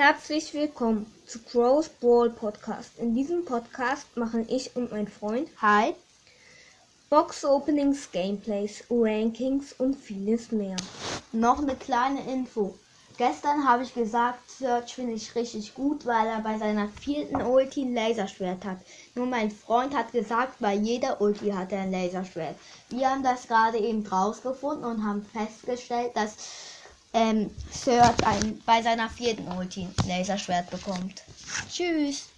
Herzlich willkommen zu Crow's Brawl Podcast. In diesem Podcast machen ich und mein Freund Hi. Box Openings, Gameplays, Rankings und vieles mehr. Noch eine kleine Info. Gestern habe ich gesagt, Search finde ich richtig gut, weil er bei seiner vierten Ulti ein Laserschwert hat. Nur mein Freund hat gesagt, bei jeder Ulti hat er ein Laserschwert. Wir haben das gerade eben rausgefunden und haben festgestellt, dass ähm, Search ein, bei seiner vierten Ulti ein Laserschwert bekommt. Tschüss.